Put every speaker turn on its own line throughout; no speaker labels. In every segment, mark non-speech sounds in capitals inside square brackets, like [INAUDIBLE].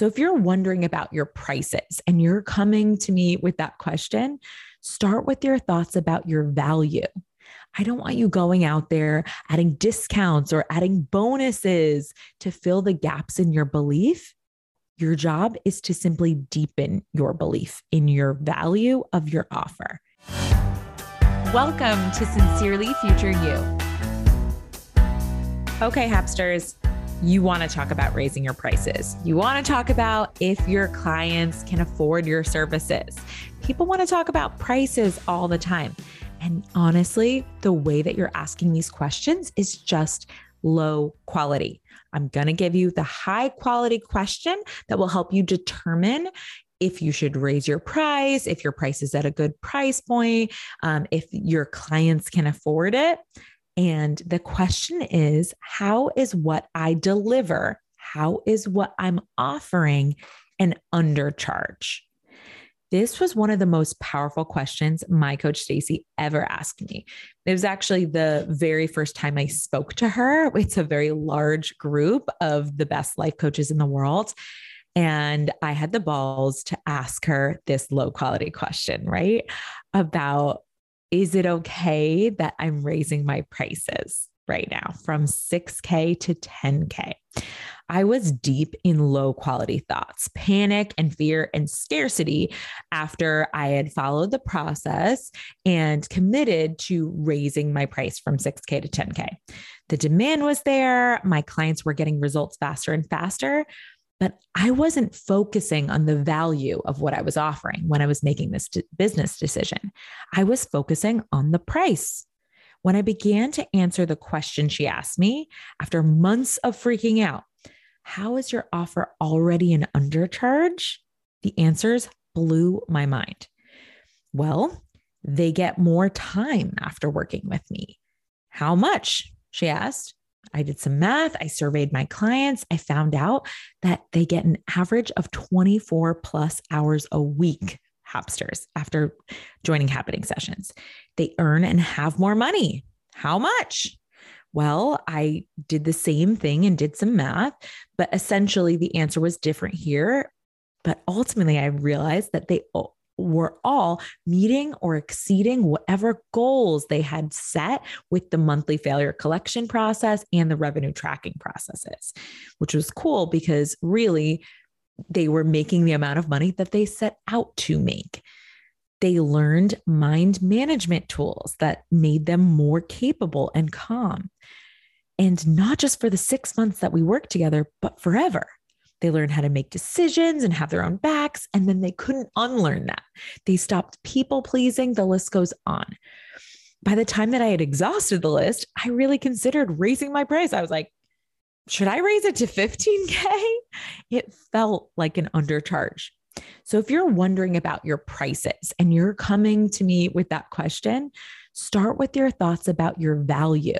So if you're wondering about your prices and you're coming to me with that question, start with your thoughts about your value. I don't want you going out there adding discounts or adding bonuses to fill the gaps in your belief. Your job is to simply deepen your belief in your value of your offer. Welcome to Sincerely Future You. Okay, Hapsters, you want to talk about raising your prices. You want to talk about if your clients can afford your services. People want to talk about prices all the time. And honestly, the way that you're asking these questions is just low quality. I'm going to give you the high quality question that will help you determine if you should raise your price, if your price is at a good price point, um, if your clients can afford it. And the question is how is what I deliver, how is what I'm offering an undercharge? This was one of the most powerful questions my coach Stacy ever asked me. It was actually the very first time I spoke to her. It's a very large group of the best life coaches in the world. And I had the balls to ask her this low quality question, right? About is it okay that I'm raising my prices right now from 6K to 10K? I was deep in low quality thoughts, panic and fear and scarcity after I had followed the process and committed to raising my price from 6K to 10K. The demand was there. My clients were getting results faster and faster, but I wasn't focusing on the value of what I was offering when I was making this business decision. I was focusing on the price. When I began to answer the question she asked me after months of freaking out, how is your offer already an undercharge? The answers blew my mind. Well, they get more time after working with me. How much? She asked. I did some math. I surveyed my clients. I found out that they get an average of 24 plus hours a week, Hapsters, after joining Happyning Sessions. They earn and have more money. How much? Well, I did the same thing and did some math, but essentially the answer was different here. But ultimately, I realized that they were all meeting or exceeding whatever goals they had set with the monthly failure collection process and the revenue tracking processes, which was cool because really they were making the amount of money that they set out to make. They learned mind management tools that made them more capable and calm. And not just for the six months that we worked together, but forever. They learned how to make decisions and have their own backs. And then they couldn't unlearn that. They stopped people pleasing. The list goes on. By the time that I had exhausted the list, I really considered raising my price. I was like, should I raise it to 15K? [LAUGHS] It felt like an undercharge. So if you're wondering about your prices and you're coming to me with that question, start with your thoughts about your value.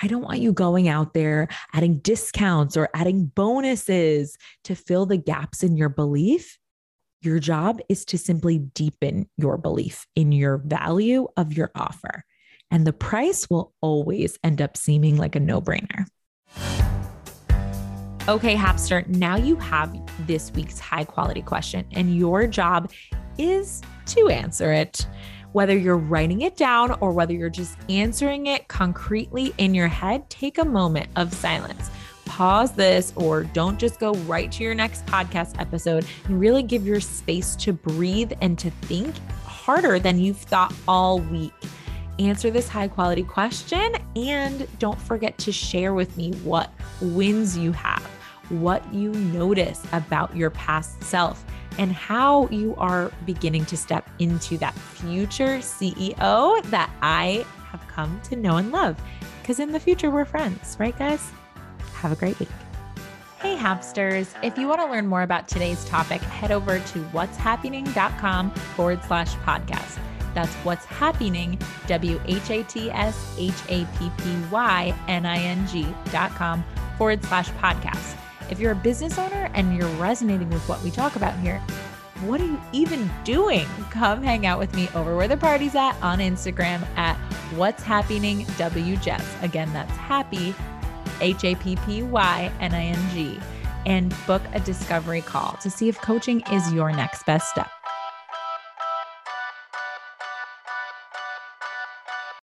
I don't want you going out there adding discounts or adding bonuses to fill the gaps in your belief. Your job is to simply deepen your belief in your value of your offer. And the price will always end up seeming like a no brainer. Okay, Hapster, now you have this week's high quality question, and your job is to answer it whether you're writing it down or whether you're just answering it concretely in your head, take a moment of silence. Pause this or don't just go right to your next podcast episode and really give your space to breathe and to think harder than you've thought all week. Answer this high quality question and don't forget to share with me what wins you have, what you notice about your past self and how you are beginning to step into that future CEO that I have come to know and love. Because in the future, we're friends, right, guys? Have a great week. Hey, Hapsters. If you want to learn more about today's topic, head over to whatshappyning.com forward slash podcast. That's whatshappyning, W H A T S H A P P Y N I N G dot com forward slash podcast. If you're a business owner and you're resonating with what we talk about here, what are you even doing? Come hang out with me over where the party's at on Instagram at What's Happening WJess. Again, that's happy, H A P P Y N I N G. and book a discovery call to see if coaching is your next best step.